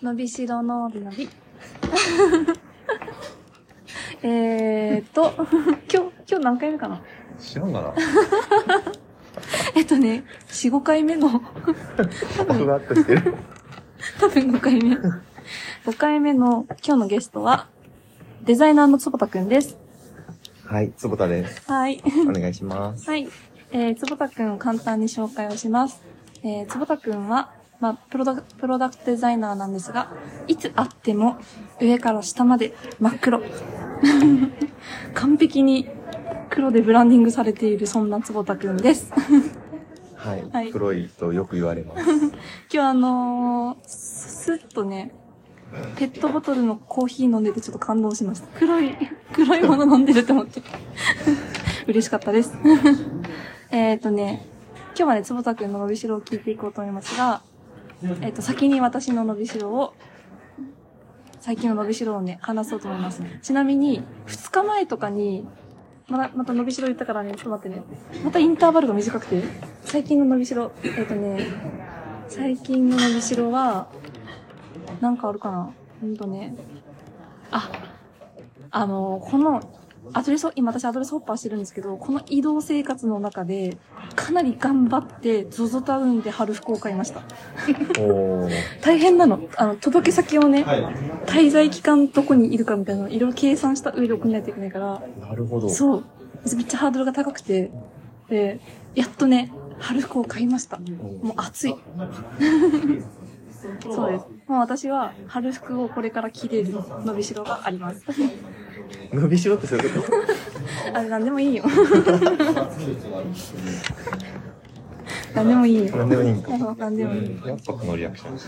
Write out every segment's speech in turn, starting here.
伸びしろのびのび。えーっと、今日、今日何回目かな？知らんがな。えっとね、4、5回目の、ふわっとしてる。多分5回目。5回目の今日のゲストは、デザイナーのつぼたくんです。はい、坪田です。はい。お願いします。はい。えー、つぼたくんを簡単に紹介をします。えー、つぼたくんは、まあ、プロダク、プロダクトデザイナーなんですが、いつ会っても上から下まで真っ黒。完璧に黒でブランディングされているそんなつぼたくんです。はい、はい黒いとよく言われます。今日あのー、スッとね、ペットボトルのコーヒー飲んでてちょっと感動しました。黒い、黒いもの飲んでると思って。嬉しかったです。えっとね、今日はね、つぼたくんの伸びしろを聞いていこうと思いますが、えっ、と、先に私の伸びしろを、最近の伸びしろをね、話そうと思います。ちなみに、2日前とかに、また、また伸びしろ言ったからね、ちょっと待ってね。またインターバルが短くて、最近の伸びしろ、えっ、とね、最近の伸びしろは、なんかあるかな？ほんとね。あ、あの、この、アドレス、今私アドレスホッパーしてるんですけど、この移動生活の中で、かなり頑張って、ZOZO タウンで春服を買いました。大変なの。あの、届け先をね、滞在期間どこにいるかみたいなのをいろいろ計算した上で送んないといけないから、なるほど。そう。めっちゃハードルが高くて、で、やっとね、春服を買いました。もう暑い。そうです。もう私は春服をこれから着れる伸びしろがあります。伸びしろってそういうこあれ、なんでもいいよ。なんでもいいとよ。なんでもいいんか。なんでもいい。やっぱこのリアクション。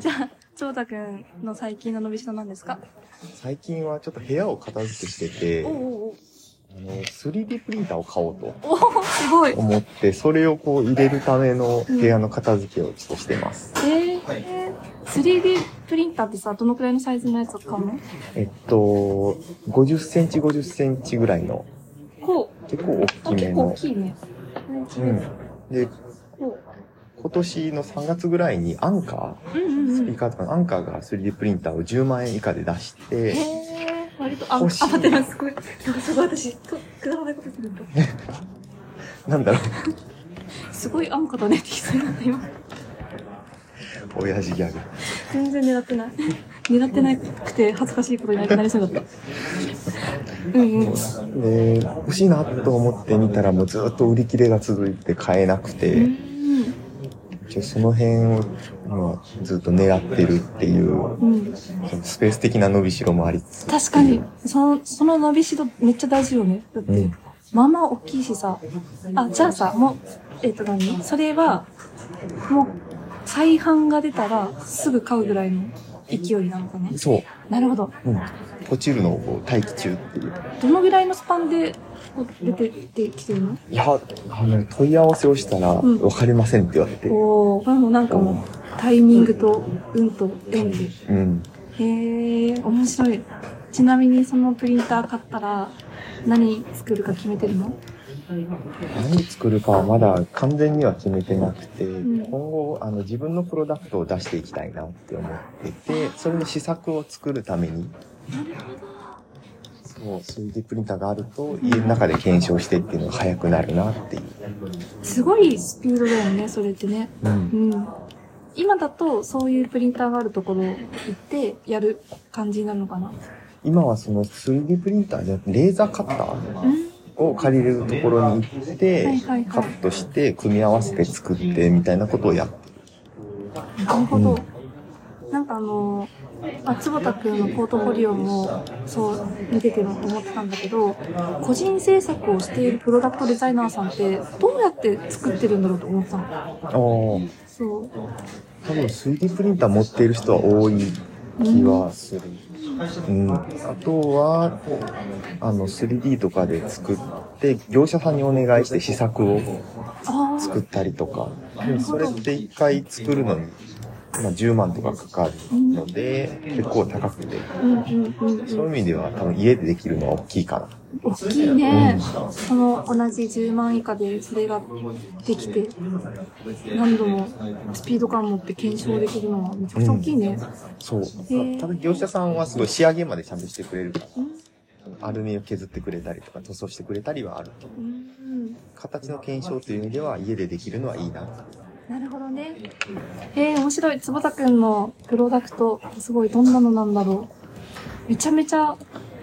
じゃあ、長太くんの最近の伸びしろなんですか？最近はちょっと部屋を片付けしてて、おおあの 3D プリンターを買おうとおおすごい。思って、それをこう入れるための部屋の片付けをちょっとしてます。えー、3D プリンターってさ、どのくらいのサイズのやつを買うの？えっと、50センチ50センチぐらいの、こ結構大きめ結構大の。きいね。うん。で、こ今年の3月ぐらいにアンカう。うんうんー、うんスピー。カーとかのアンカーが 3D プリンターを10万円以下で出しへて、え、割と、あ、あ、待ってます。すごい。なんかすごい私、とくだらないことするんだ。なんだろすごい安価だねって言いそうになった今。う、親父ギャグ。全然狙ってない。狙ってなくて恥ずかしいことになりそうだった。うんうん。で、欲しいなと思ってみたらもうずっと売り切れが続いて買えなくうて、その辺を今ずっと狙ってるっていう、うん。そのスペース的な伸びしろもありつつ。確かに、その、その伸びしろめっちゃ大事よね。だって、うんまあまあ大きいしさ。あ、じゃあさ、もう、えっ、と何？それは、もう、再販が出たらすぐ買うぐらいの勢いなのかなそう。なるほど。うん。落ちるのをこう待機中っていう。どのぐらいのスパンで出てってきてるの？いや、あの、問い合わせをしたら、んわかりませんって言われて。おー、これもなんかもう、タイミングと運と縁で。うん。へえ、面白い。ちなみにそのプリンター買ったら、何作るか決めてるの？何作るかはまだ完全には決めてなくて、ん今後、あの、自分のプロダクトを出していきたいなって思ってて、それの試作を作るために、そう、3D プリンターがあると、家の中で検証してっていうのが早くなるなっていう。すごいスピードだよね、それってね。うんうん。今だと、そういうプリンターがあるところ行って、やる感じになるのかな？今はその 3D プリンターじゃなくて、レーザーカッター？うんを借りれるところに行って、カットして、組み合わせて作ってみたいなことをやってる。なるほど。なんかあの、あ、坪田くんのポートフォリオも、そう、見てても思ってたんだけど、個人制作をしているプロダクトデザイナーさんって、どうやって作ってるんだろうと思ってたの。ああ。そう。多分 3D プリンター持っている人は多い気はする。うん。あとは、あの、3D とかで作って、業者さんにお願いして試作をあ作ったりとか。でそれって一回作るのにまあ、10万とかかかるので、結構高くて、うんうんうんうん。そういう意味では多分家でできるのは大きいかな。大きいね。その同じ10万以下でそれができて、何度もスピード感持って検証できるのはめちゃくちゃ大きいね。そう。ーただ業者さんはすごい仕上げまでちゃんとしてくれるから、うんアルミを削ってくれたりとか塗装してくれたりはあるけど、うん形の検証という意味では家でできるのはいいな。なるほどね。えー、面白い。坪田くんのプロダクト、すごい、どんなのなんだろう。めちゃめちゃ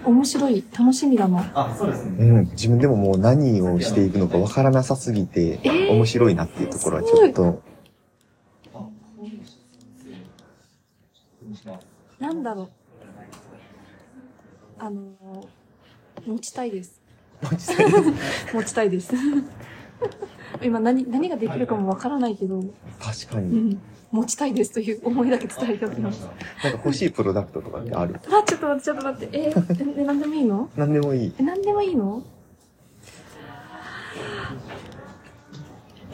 面白い。楽しみだな。うん、自分でももう何をしていくのかわからなさすぎて、えー面白いなっていうところはちょっと、なんだろう。あのー、持ちたいです。持ちたいです。今何、何ができるかもわからないけど、確かに。うん、持ちたいですという思いだけ伝えておきます。なんか欲しいプロダクトとかってある？あ、ちょっと待って、ちょっと待って。えー、え、何でもいいの？何でもいい。え、何でもいいの？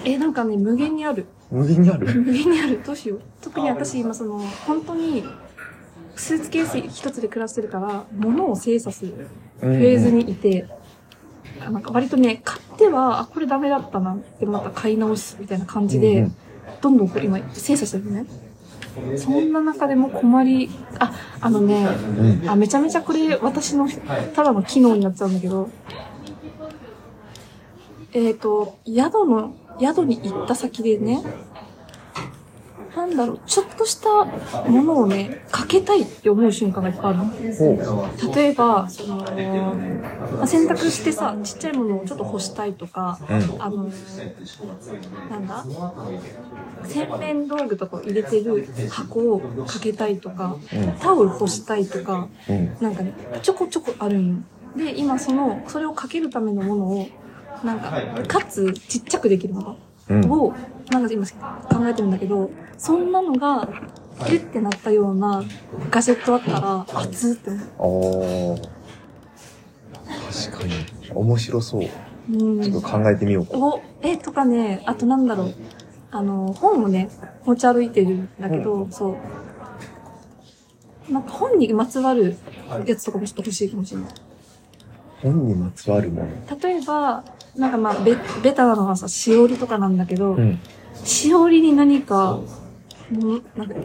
え、なんかね、無限にある。無限にある？無限にある。どうしよう。特に私今その、本当に、スーツケース一つで暮らしてるから、物を精査するフフェーズにいて、あなんか割とね、買っては、あ、これダメだったなってまた買い直すみたいな感じで、うんうんどんどんこう今精査してるのね。そんな中でも困り、あ、あのね、うんあ、めちゃめちゃこれ私のただの機能になっちゃうんだけど、えっ、と、宿の、宿に行った先でね、なんだろう、ちょっとしたものをね、かけたいって思う瞬間がいっぱいあるの。例えば、その、まあ洗濯してさ、ちっちゃいものをちょっと干したいとか、うんあの、なんだ洗面道具とかを入れてる箱をかけたいとか、うんタオル干したいとか、うん。なんかね、ちょこちょこあるんよ。で、今その、それをかけるためのものを、なんか、かつちっちゃくできるもうん。のを、なんか今考えてるんだけど、そんなのが、ギュッてなったようなガジェットあったら、熱って確かに。面白そう。うんちょっと考えてみようか。お、え、とかね、あとなんだろう。あの、本をね、持ち歩いてるんだけど、そう。なんか本にまつわるやつとかもちょっと欲しいかもしれない。本にまつわるもの。例えば、なんかまあ、ベベタなのはさ、しおりとかなんだけど、うん。しおりに何か、うんなんか、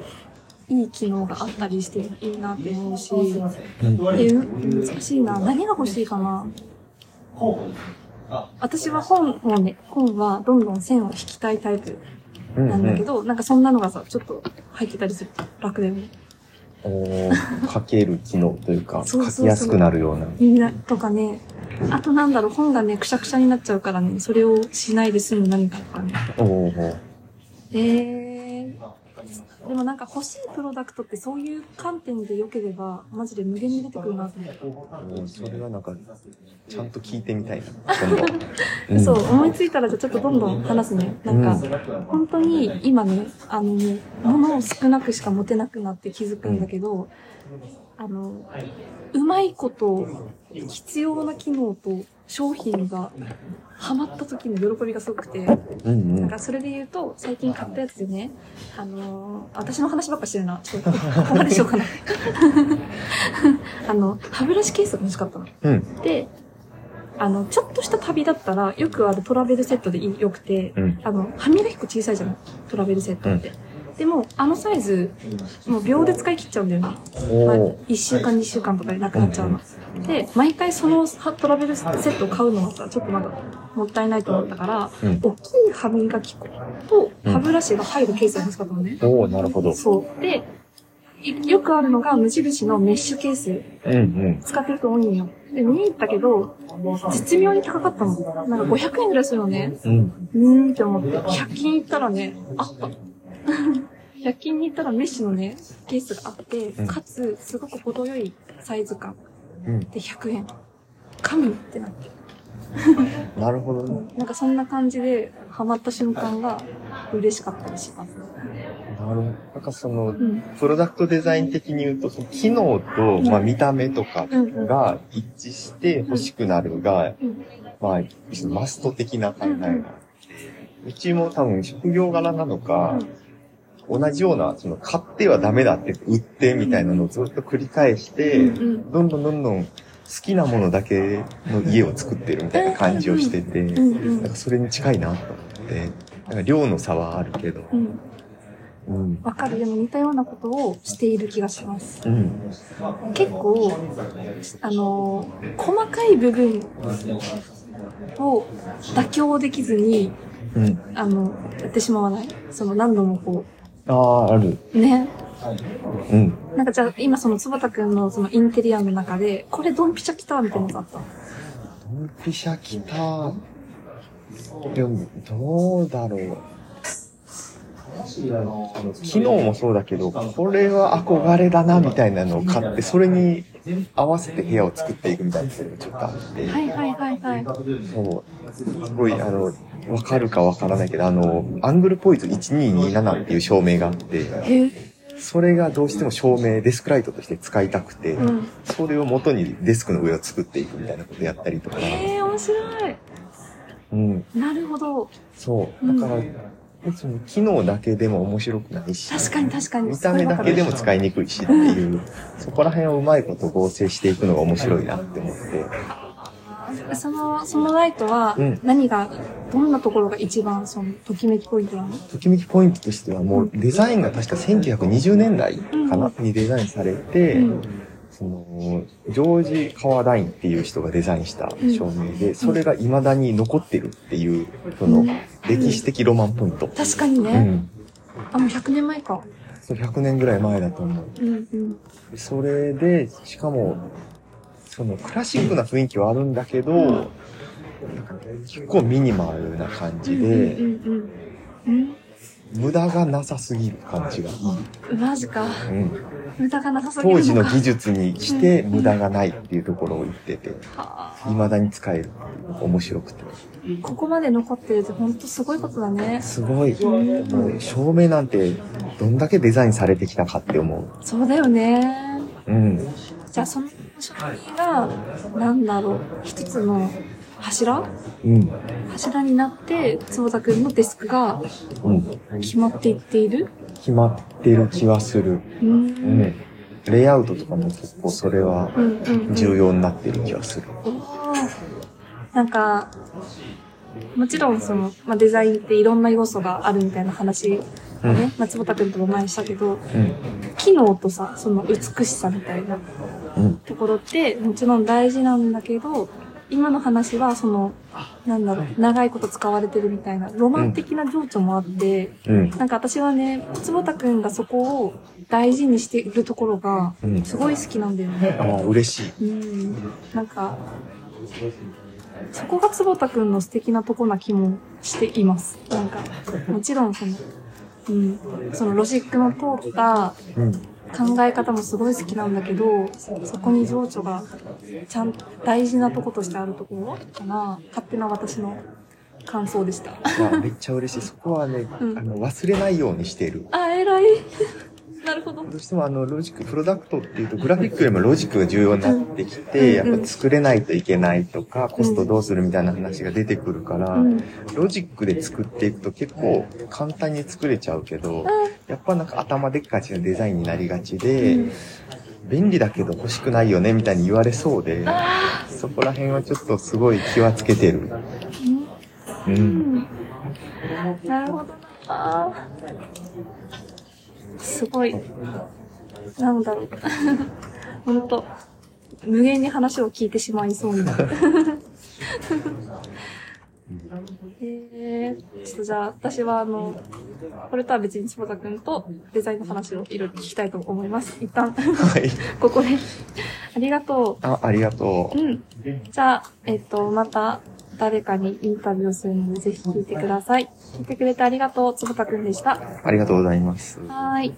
いい機能があったりしていいなって思うし、うん。難しいな。何が欲しいかな。私は本をね、本はどんどん線を引きたいタイプうん。なんだけど、なんかそんなのがさ、ちょっと入ってたりすると楽だよね。おー書ける機能というか、書きやすくなるような。みんなとかね、あとなんだろう、本がね、くしゃくしゃになっちゃうからね、それをしないで済む何かとかね。おーえー、でもなんか欲しいプロダクトってそういう観点で良ければ、マジで無限に出てくるなと思って。それはなんか、ちゃんと聞いてみたいな。そう、思いついたらじゃあちょっとどんどん話すね。なんか、本当に今ね、あのね、物を少なくしか持てなくなって気づくんだけど、あの、うまいこと、必要な機能と商品がハマった時の喜びがすごくて、うんうん。なんかそれで言うと、最近買ったやつでね、あのー私の話ばっかしてるな。ちょっと、ここまでしようかな。あの、歯ブラシケースが欲しかったの。うん。で、あの、ちょっとした旅だったら、よくあるトラベルセットでよくて、うん。あの、歯磨き粉小さいじゃない？トラベルセットって。でも、あのサイズ、もう秒で使い切っちゃうんだよね。まあおー、1週間、2週間とかでなくなっちゃうの。で、毎回そのはトラベルセットを買うのはさ、ちょっとなんか、もったいないと思ったから、うん大きい歯磨き粉と歯ブラシが入るケースが欲しかったのね。おーなるほど。そう。で、いよくあるのが無印のメッシュケース。うんうん。使ってると多いんよ。で、見に行ったけど、絶妙に高かったの。なんか500円ぐらいするのね。うん。うーんって思って、100均行ったらね、あった。100均に行ったらメッシュのね、ケースがあって、うんかつ、すごく程よいサイズ感。うん。で、100円。神ってなって。なるほどね。なんかそんな感じで、ハマった瞬間が嬉しかったりします。なるほど。なんかそのう、ん。プロダクトデザイン的に言うと、その機能と、まあ見た目とか。が一致して欲しくなるが、うん。まあ、マスト的な考えが。うちも多分職業柄なのか、同じような、その、買ってはダメだって売ってみたいなのをずっと繰り返して、どんどんどんどん好きなものだけの家を作ってるみたいな感じをしてて、なんかそれに近いなと思って、なんか量の差はあるけど、うん。うん。わかる。でも似たようなことをしている気がします。うん。結構、あの、細かい部分を妥協できずに、うん。あの、やってしまわない？その何度もこああ、ある。う、ね。うん。なんかじゃあ、今そのつばたくんのそのインテリアの中で、これドンピシャ来たみたいなのがあった？ドンピシャ来た。でも、どうだろう。機能もそうだけど、これは憧れだなみたいなのを買って、それに合わせて部屋を作っていくみたいなのがちょっとあって、はいはいはいはい。そう、すごい、あの、わかるかわからないけど、あの、アングルポイズ1227っていう照明があって。それがどうしても照明、デスクライトとして使いたくて、うん。それを元にデスクの上を作っていくみたいなことやったりとか、へえ、面白い。うん、なるほど。そう。だから、その機能だけでも面白くないし、確かに確かに。見た目だけでも使いにくいしっていう、そこら辺をうまいこと合成していくのが面白いなって思って。その、そのライトはうん、何が、どんなところが一番その、ときめきポイントなの？ときめきポイントとしてはもうデザインが確か1920年代かな、にデザインされて、うんその、ジョージ・カワダインっていう人がデザインした照明で、それが未だに残ってるっていう、その、歴史的ロマンポイント。確かにね。うん。あ、もう100年前か。そう100年ぐらい前だと思う。うんうん。それで、しかも、そのクラシックな雰囲気はあるんだけど、なんか結構ミニマルな感じで。無駄がなさすぎる感じがいい。うん。マジか。うん、当時のか技術にして無駄がないっていうところを言ってて、はあ未だに使えるっていうのが面白くて。ここまで残ってるって本当すごいことだね。すごい。もう照明なんてどんだけデザインされてきたかって思う。そうだよね。うん。じゃあその商品が、なんだろう、一つの柱？うん。柱になって、坪田くんのデスクがうん。決まっていっている決まってる気はする。う。うんん。レイアウトとかも結構それはうんうんうん。重要になってる気はする。おーなんか、もちろんその、まあ、デザインっていろんな要素があるみたいな話をね、松本くんとも前にしたけど、うん。機能とさ、その美しさみたいなうん。ところってもちろん大事なんだけど、今の話はその、なんだろう、長いこと使われてるみたいな、ロマン的な情緒もあって、うん。なんか私はね、坪田くんがそこを大事にしているところがうん、すごい好きなんだよね。ああ、嬉しい。うん。なんか、そこが坪田くんの素敵なとこな気もしています。なんか、もちろんその、うん、そのロジックの通ったうん。考え方もすごい好きなんだけど、そこに情緒がちゃんと大事なとことしてあるところかな。勝手な私の感想でした。まあ、めっちゃ嬉しい。そこはね、うんあの、忘れないようにしてる。あ、偉い。なるほど。どうしてもあの、ロジック、プロダクトっていうと、グラフィックよりもロジックが重要になってきて、やうんっぱ作れないといけないとか、コストどうするみたいな話が出てくるから、うん。ロジックで作っていくと結構簡単に作れちゃうけど、やっぱなんか頭でっかちなデザインになりがちで、うん便利だけど欲しくないよねみたいに言われそうで、あそこら辺はちょっとすごい気はつけてる。ーううん。ん。なるほどな。すごい。なんだろう。ほんと。無限に話を聞いてしまいそうになる。えー、ちょっとじゃあ、私はあの、これとは別に坪田くんとデザインの話をいろいろ聞きたいと思います。一旦、はい。ここで。ありがとあ、ありがとう。う。うん。じゃあ、えっと、また誰かにインタビューをするので、ぜひ聞いてください。聞いてくれてありがとう。坪田くんでした。ありがとうございます。はーい。